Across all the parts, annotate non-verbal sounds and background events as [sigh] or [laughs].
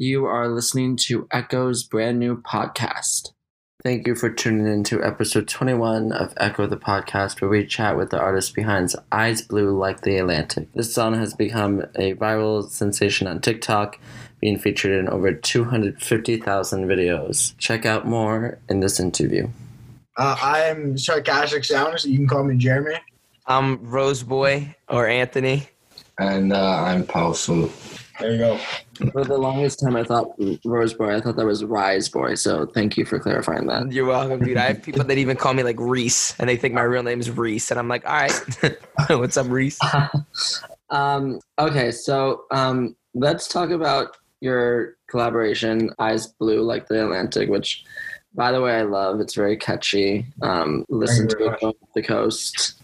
You are listening to Echo's brand new podcast. Thank you for tuning in to episode 21 of Echo the podcast, where we chat with the artist behind Eyes Blue Like the Atlantic. This song has become a viral sensation on TikTok, being featured in over 250,000 videos. Check out more in this interview. Uh, I'm Sarcastic Sound, so you can call me Jeremy. I'm Rxseboy or Anthony. And uh, I'm Powfu. There you go. For the longest time, I thought Rxseboy, I thought that was Rise Boy, so thank you for clarifying that. You're welcome, dude. I have people that even call me like Reese, and they think my real name is Reese, and I'm like, all right, [laughs] what's up, Reese? [laughs] um, okay, so um, let's talk about your collaboration, Eyes Blue Like the Atlantic, which, by the way, I love. It's very catchy. Um, listen to it on the coast.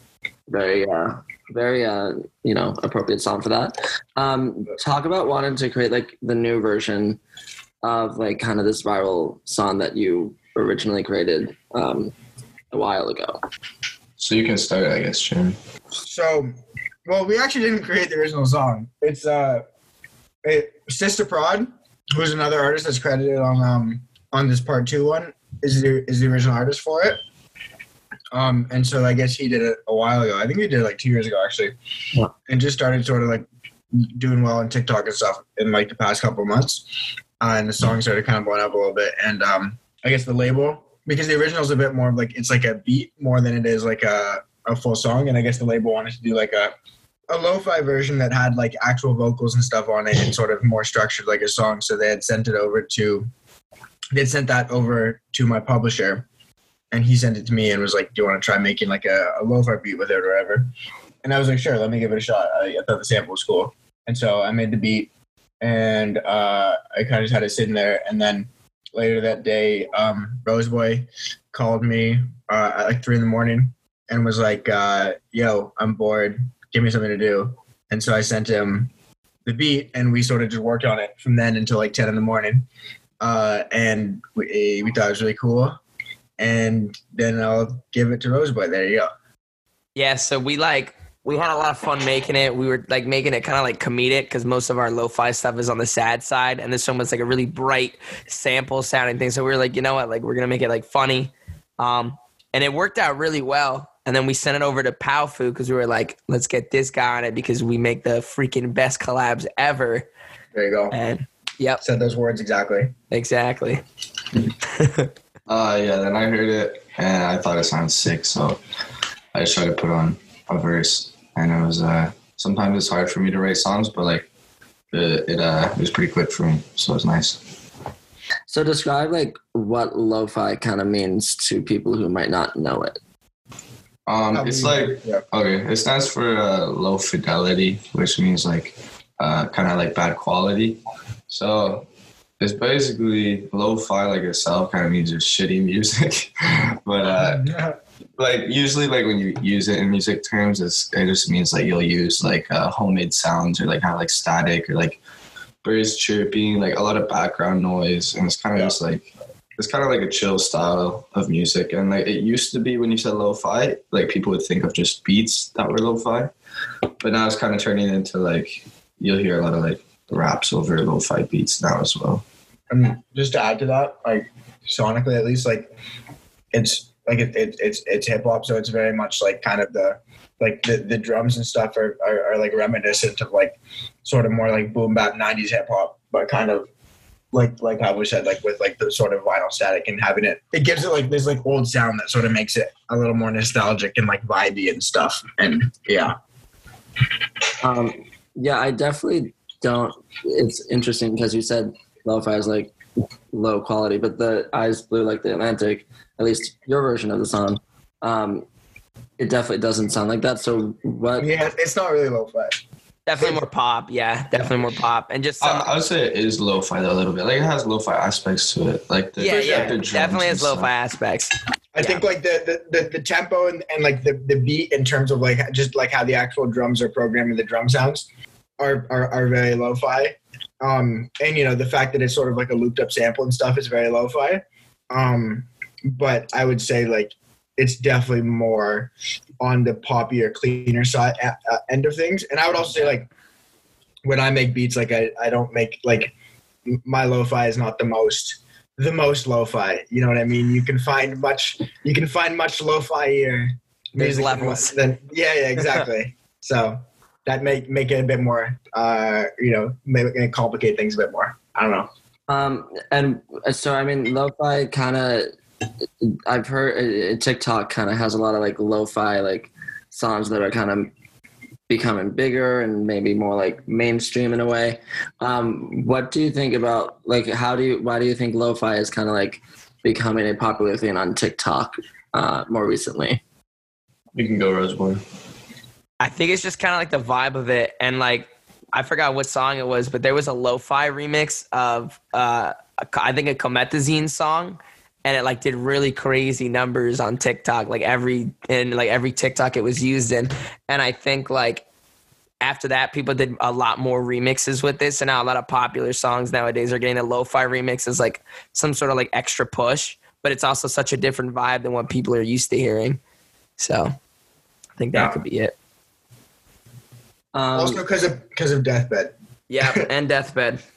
Very, uh, very, uh, you know, appropriate song for that. Um, talk about wanting to create like the new version of like kind of this viral song that you originally created um, a while ago. So you can start, I guess, Jim. So, well, we actually didn't create the original song. It's uh, it, Sista Prod, who's another artist that's credited on um on this part two one, is the is the original artist for it. Um, and so I guess he did it a while ago. I think he did it like two years ago actually, Yeah. and just started sort of like doing well on TikTok and stuff in like the past couple of months. Uh, and the song started kind of blowing up a little bit. And um, I guess the label because the original is a bit more of like it's like a beat more than it is like a a full song. And I guess the label wanted to do like a a lo-fi version that had like actual vocals and stuff on it and sort of more structured like a song. So they had sent it over to they sent that over to my publisher and he sent it to me and was like, Do you want to try making like a, a lo-fi beat with it or whatever? And I was like, Sure, let me give it a shot. I, I thought the sample was cool. And so I made the beat and uh, I kind of just had it sitting there. And then later that day, um, Rxseboy called me uh, at like three in the morning and was like, uh, "Yo, I'm bored. Give me something to do." And so I sent him the beat, and we sort of just worked on it from then until like ten in the morning. Uh, and we, we thought it was really cool. And then I'll give it to Rxseboy. There you go. Yeah, so we like we had a lot of fun making it. We were like making it kind of like comedic because most of our lo-fi stuff is on the sad side, and this one was like a really bright sample sounding thing. So we were like, you know what, like we're gonna make it like funny, um, and it worked out really well. And then we sent it over to Powfu because we were like, let's get this guy on it because we make the freaking best collabs ever. There you go. And yep, Said those words exactly. exactly. [laughs] Uh, yeah, then I heard it and I thought it sounded sick, so I just tried to put on a verse. And it was, uh, sometimes it's hard for me to write songs, but like, it, it, uh, it was pretty quick for me, so it was nice. So describe like what lo-fi kind of means to people who might not know it. Um, it's like, yeah. okay, it stands for uh, low fidelity, which means like, uh, kind of like bad quality. So it's basically lo-fi like itself kind of means just shitty music. [laughs] but, uh, like usually like when you use it in music terms it's, it just means like you'll use like uh, homemade sounds or like kind of like static or like birds chirping like a lot of background noise. And it's kind of Yeah. just like it's kind of like a chill style of music. And like it used to be when you said lo-fi like people would think of just beats that were lo-fi. But now it's kind of turning into like you'll hear a lot of like raps over lo-fi beats now as well Just to add to that, like sonically at least, like it's like it, it, it's it's hip hop, so it's very much like kind of the like the, the drums and stuff are, are, are like reminiscent of like sort of more like boom bap '90s hip hop, but kind of like like how we said, like with like the sort of vinyl static and having it, it gives it like this like old sound that sort of makes it a little more nostalgic and like vibey and stuff. And yeah, Um, yeah, I definitely don't. It's interesting because you said lo-fi is like low quality, but the eyes blue like the Atlantic, at least your version of the song, um, it definitely doesn't sound like that. So what? yeah, it's not really lo-fi. Definitely more pop. Yeah, definitely more pop. And just some, I, I would say it is lo-fi though a little bit like it has lo-fi aspects to it like the yeah, like yeah, the definitely has lo-fi aspects. I think like the, the the the tempo and, and like the the beat in terms of like just like how the actual drums are programmed and the drum sounds are are, are very lo-fi. Um, and you know the fact that it's sort of like a looped up sample and stuff is very lo-fi. Um, but I would say like it's definitely more on the poppier, cleaner side uh, end of things. And I would also say like when I make beats, like I, I don't make like my lo-fi is not the most the most lo-fi. You know what I mean? You can find much you can find much lo-fi here. There's music levels. Than, yeah, yeah, exactly. [laughs] so that make make it a bit more uh you know make it complicate things a bit more. I don't know. Um, and so I mean, lo-fi kind of. I've heard uh, TikTok kind of has a lot of like lo-fi like songs that are kind of becoming bigger and maybe more like mainstream in a way. Um, what do you think about like how do you why do you think lo-fi is kind of like becoming a popular thing on TikTok uh, more recently? You can go, Rxseboy. I think it's just kind of like the vibe of it, and like I forgot what song it was, but there was a lo-fi remix of uh, I think a Comethazine song, and it like did really crazy numbers on TikTok. Like every in like every TikTok it was used in, and I think like after that people did a lot more remixes with this, and now a lot of popular songs nowadays are getting a lo-fi remix as like some sort of like extra push, but it's also such a different vibe than what people are used to hearing. So I think that Yeah. could be it. Um, also because of because of Deathbed, Yeah, [laughs] and Deathbed for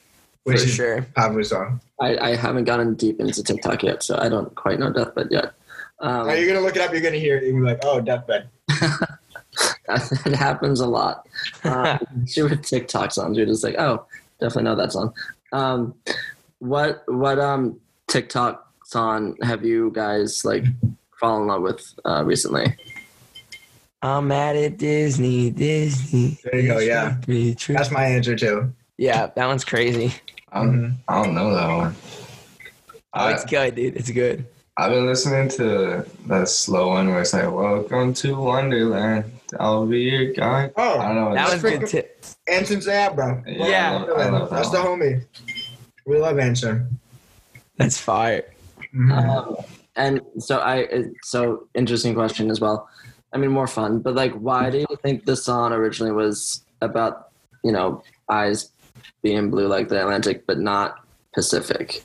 which is sure. popular song. I, I haven't gotten deep into TikTok yet, so I don't quite know Deathbed yet. Um, Now you're gonna look it up. You're gonna hear it. You're gonna be like, oh, Deathbed. [laughs] it happens a lot. Um, [laughs] especially with TikTok songs, you're just like, oh, definitely know that song. Um, what what um TikTok song have you guys like fallen in love with uh, recently? I'm mad at Disney. Disney. There you go, yeah. Be true. That's my answer too. Yeah, that one's crazy. I don't. I don't know that one. Oh, I, it's good, dude. It's good. I've been listening to that slow one where it's like, "Welcome to Wonderland. I'll be your guide." Oh, I don't know. That it's- was good too. Anson Seabra, bro. Yeah. I love, I love that That's the homie. We love Anson. That's fire. Mhm. Um, and so I so interesting question as well. I mean, more fun, but like, why do you think the song originally was about you know eyes being blue like the Atlantic, but not Pacific?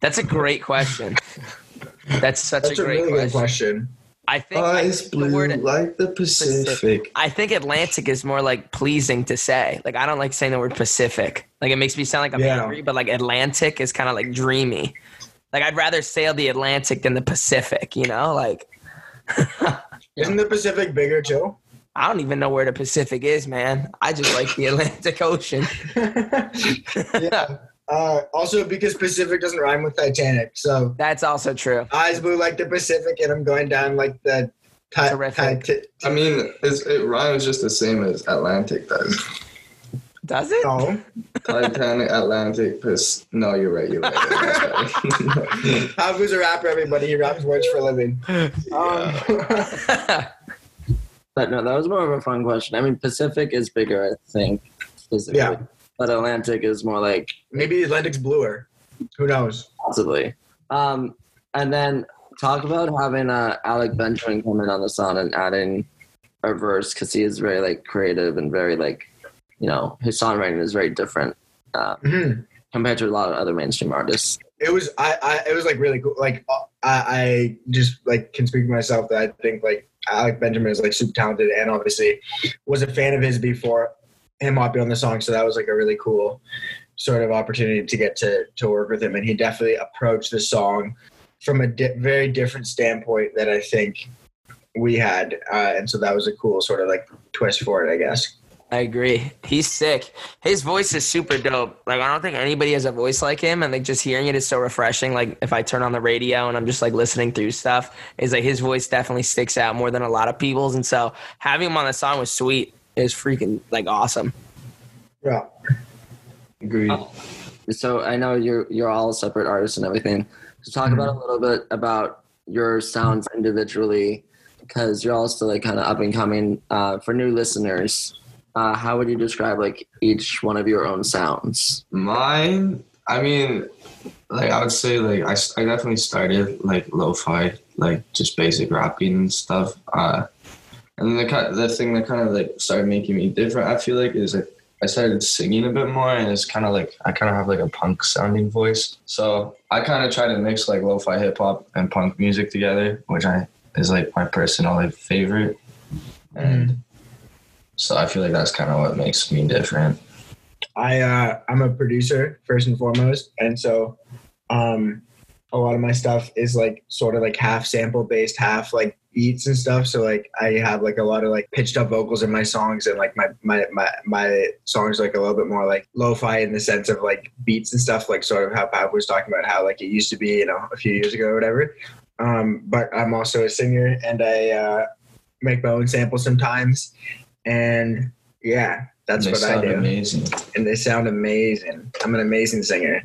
That's a great question. That's such That's a a great really question. good question. I think, I Eyes think the blue word like the Pacific. I think Atlantic is more like pleasing to say. Like I don't like saying the word Pacific. Like it makes me sound like I'm Yeah. angry, but like Atlantic is kind of like dreamy. Like I'd rather sail the Atlantic than the Pacific, you know? Like Isn't the Pacific bigger too? I don't even know where the Pacific is, man. I just like the Atlantic Ocean. [laughs] yeah. Uh, also, because Pacific doesn't rhyme with Titanic, so That's also true. eyes blue like the Pacific, and I'm going down like the. Ti- Terrific. ti- I mean, it's, it rhymes just the same as Atlantic does. Does it? no, Titanic, Atlantic, Pac- No, you're right. You're right. Powfu's [laughs] a rapper. Everybody, he raps words for a living. Um, [laughs] But no, that was more of a fun question. I mean, Pacific is bigger, I think, physically. Yeah. But Atlantic is more like maybe Atlantic's bluer. Who knows? possibly. Um, and then talk about having uh, Alec Benjamin come in on the song and adding a verse because he is very like creative and very like, you know, his songwriting is very different uh, Mhm. compared to a lot of other mainstream artists. It was I, I. It was like really cool. Like uh, I, I just like can speak for myself that I think like Alec Benjamin is like super talented and obviously was a fan of his before him hopping on the song. So that was like a really cool sort of opportunity to get to to work with him. And he definitely approached the song from a di- very different standpoint that I think we had. Uh, and so that was a cool sort of like twist for it, I guess. I agree. He's sick. His voice is super dope. Like I don't think anybody has a voice like him, and like just hearing it is so refreshing. Like if I turn on the radio and I'm just like listening through stuff, is like his voice definitely sticks out more than a lot of people's. And so having him on the song was sweet. It was freaking like awesome. Yeah. Agreed. So I know you're you're all separate artists and everything. So talk about a little bit about your sounds individually, because you're also like kind of up and coming. Uh, for new listeners, uh, how would you describe like each one of your own sounds? Mine, I mean, like I would say, like I, I definitely started like lo-fi, like just basic rapping and stuff. Uh, and then the kind, the thing that kind of like started making me different, I feel like, is like I started singing a bit more, and it's kind of like I kind of have like a punk sounding voice. So I kind of try to mix like lo-fi hip hop and punk music together, which I is like my personal like favorite. And so I feel like that's kind of what makes me different. I uh, I'm a producer first and foremost, and so um, a lot of my stuff is like sort of like half sample based, half like beats and stuff. So like I have like a lot of like pitched up vocals in my songs, and like my my my my songs like a little bit more like lo-fi in the sense of like beats and stuff, like sort of how Pap was talking about how like it used to be, you know, a few years ago or whatever. Um, but I'm also a singer, and I uh, make my own samples sometimes, and yeah, that's they what I do. amazing. And they sound amazing. I'm an amazing singer.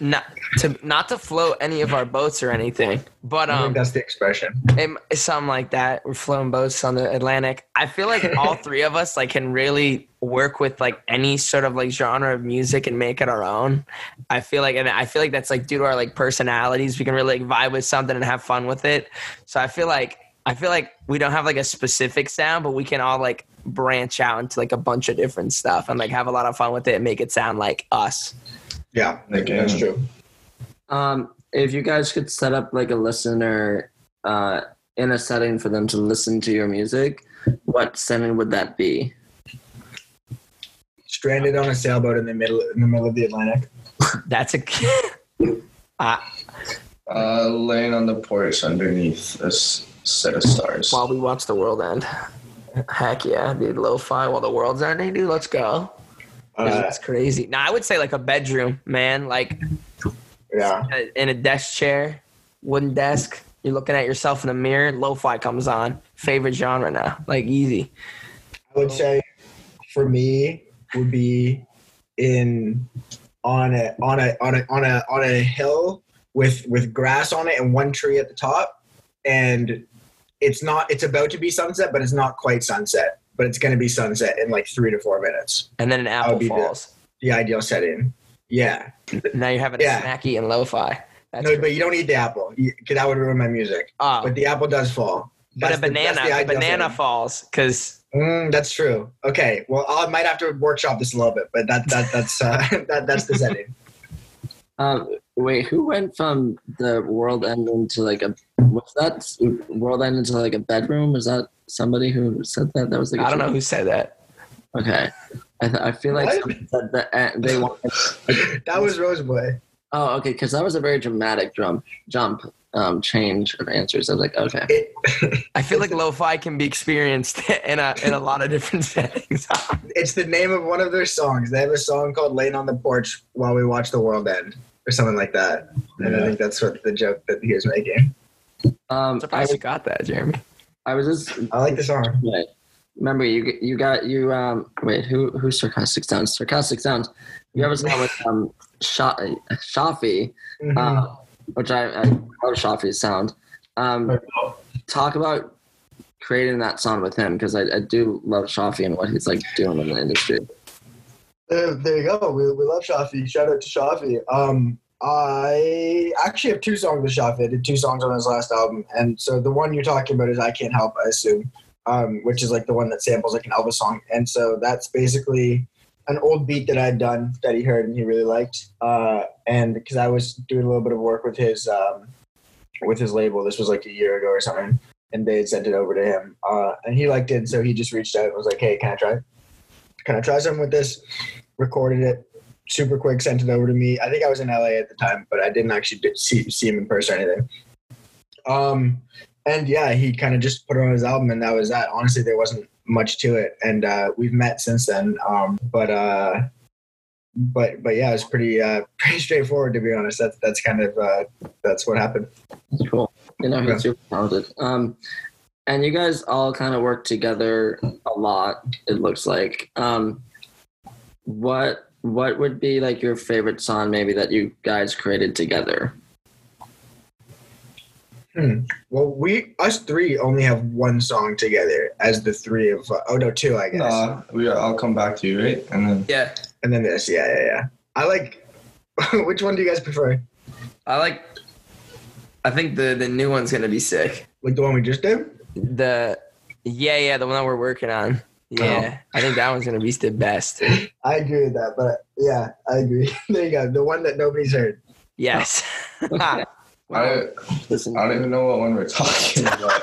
Not to not to float any of our boats or anything, but I think um, that's the expression. it, it's something like that. We're floating boats on the Atlantic. I feel like [laughs] all three of us like can really work with like any sort of like genre of music and make it our own. I feel like, and I feel like that's like due to our like personalities. We can really like vibe with something and have fun with it. So I feel like I feel like we don't have like a specific sound, but we can all like branch out into like a bunch of different stuff and like have a lot of fun with it and make it sound like us. Yeah, Okay. that's true. Um, if you guys could set up like a listener uh, in a setting for them to listen to your music, what setting would that be? Stranded on a sailboat in the middle in the middle of the Atlantic. [laughs] That's a. [laughs] uh, Uh, laying on the porch underneath a s- set of stars. while we watch the world end. [laughs] Heck yeah, dude. Lo-fi while the world's ending, dude. Let's go. Uh, That's crazy. Now I would say like a bedroom, man. Like yeah, in a desk chair, wooden desk. You're looking at yourself in a mirror. Lo-fi comes on. Favorite genre now. Like easy. I would say for me would be in on a on a on a on a on a hill with with grass on it and one tree at the top, and it's not it's about to be sunset, but it's not quite sunset, but it's going to be sunset in like three to four minutes. And then an apple be the- falls. The ideal setting. Yeah, Now you're having Yeah. a snacky and lo-fi. That's no, great. but you don't eat the apple. because that would ruin my music. Oh, But the apple does fall. but a the- banana, that's the a banana setting. falls because Mm, that's true. Okay. Well, I might have to workshop this a little bit, but that that that's uh, [laughs] that that's the setting. Um, wait, who went from the world end into like a was that world end into like a bedroom? Was that somebody who said that? That was like a I don't know who said that. Okay, I, th- I feel like said that uh, they wanted. [laughs] That was Rxseboy. Oh, okay, because that was a very dramatic jump jump um, change of answers. I was like, okay, It, [laughs] I feel like lo-fi can be experienced [laughs] in a in a lot of different settings. it's the name of one of their songs. They have a song called "Laying on the Porch While We Watch the World End" or something like that. And I think that's what the joke that he was making. um, I'm I, surprised you got that, Jeremy. I was just I like the song. wait. Remember, you you got you um wait who who's sarcastic sounds sarcastic sounds. You ever saw with um Sha- Shafi, Mhm. uh, which I, I love Shafi's sound. Um, talk about creating that song with him because I, I do love Shafi and what he's like doing in the industry. There you go. We, we love Shafi. Shout out to Shafi. Um, I actually have two songs with Shafi. I did two songs on his last album, and so the one you're talking about is "I Can't Help," I assume, um, which is like the one that samples like an Elvis song, and so that's basically an old beat that I'd done that he heard and he really liked, uh, and because I was doing a little bit of work with his um, with his label, this was like a year ago or something, and they had sent it over to him, uh, and he liked it, so he just reached out and was like, "Hey, can I try? Can I try something with this?" Recorded it super quick, sent it over to me. I think I was in LA at the time, but I didn't actually see, see him in person or anything. Um, and yeah, he kind of just put it on his album, and that was that. Honestly, there wasn't much to it, and uh, we've met since then. Um, but uh, but but yeah, it's pretty uh, [laughs] pretty straightforward to be honest. That's that's kind of uh, that's what happened. That's cool. You know, Yeah. he's super talented. Um, and you guys all kind of work together a lot. It looks like. Um, what what would be like your favorite song maybe that you guys created together? Well, we us three only have one song together as the three of uh, oh no two I guess, Nah, we are, I'll come back to you, right? And then Yeah, and then this yeah yeah yeah. I like. [laughs] which one do you guys prefer? I like. I think the the new one's gonna be sick. Like the one we just did? The yeah yeah the one that we're working on. Yeah, I think that one's gonna be the best. [laughs] I agree with that, but yeah, I agree. [laughs] there you go. The one that nobody's heard. Yes. [laughs] I, Listen, I don't even know what one we're talking about.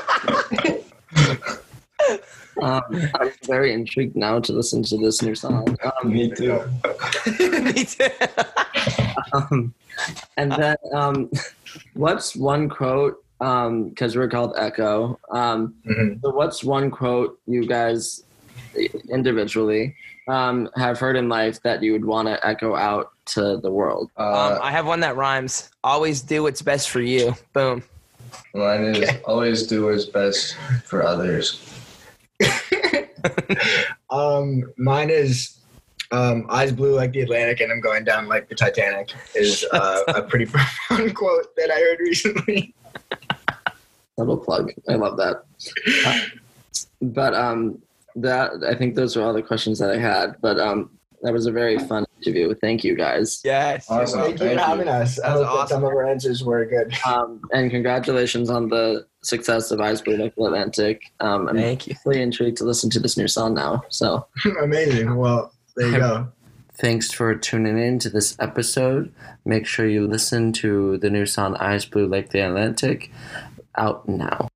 Um, I'm very intrigued now to listen to this new song. Um, Me too. Me too. um, and then, um, what's one quote? Because we're called Echo. Um, Mhm. so what's one quote you guys individually um, have heard in life that you would want to echo out to the world? Uh, um, I have one that rhymes. Always do what's best for you. Boom. mine is always do what's best for others. [laughs] Um, mine is um, eyes blue like the Atlantic and I'm going down like the Titanic is uh, [laughs] a pretty profound [laughs] quote that I heard recently. Little plug. I love that. Uh, but um, that I think those were all the questions that I had. But um, that was a very fun interview. Thank you guys. Yes. Awesome. Thank you Thank for you. having us. I That was hope awesome. some of our answers were good. [laughs] Um, and congratulations on the success of Eyes Blue Like the Atlantic. Um, I'm Thank you. really intrigued to listen to this new song now. So [laughs] Amazing. Well, there you go. thanks for tuning in to this episode. Make sure you listen to the new song Eyes Blue Like the Atlantic out now.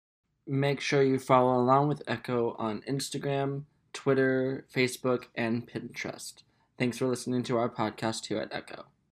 Make sure you follow along with Echo on Instagram, Twitter, Facebook, and Pinterest. Thanks for listening to our podcast here at Echo.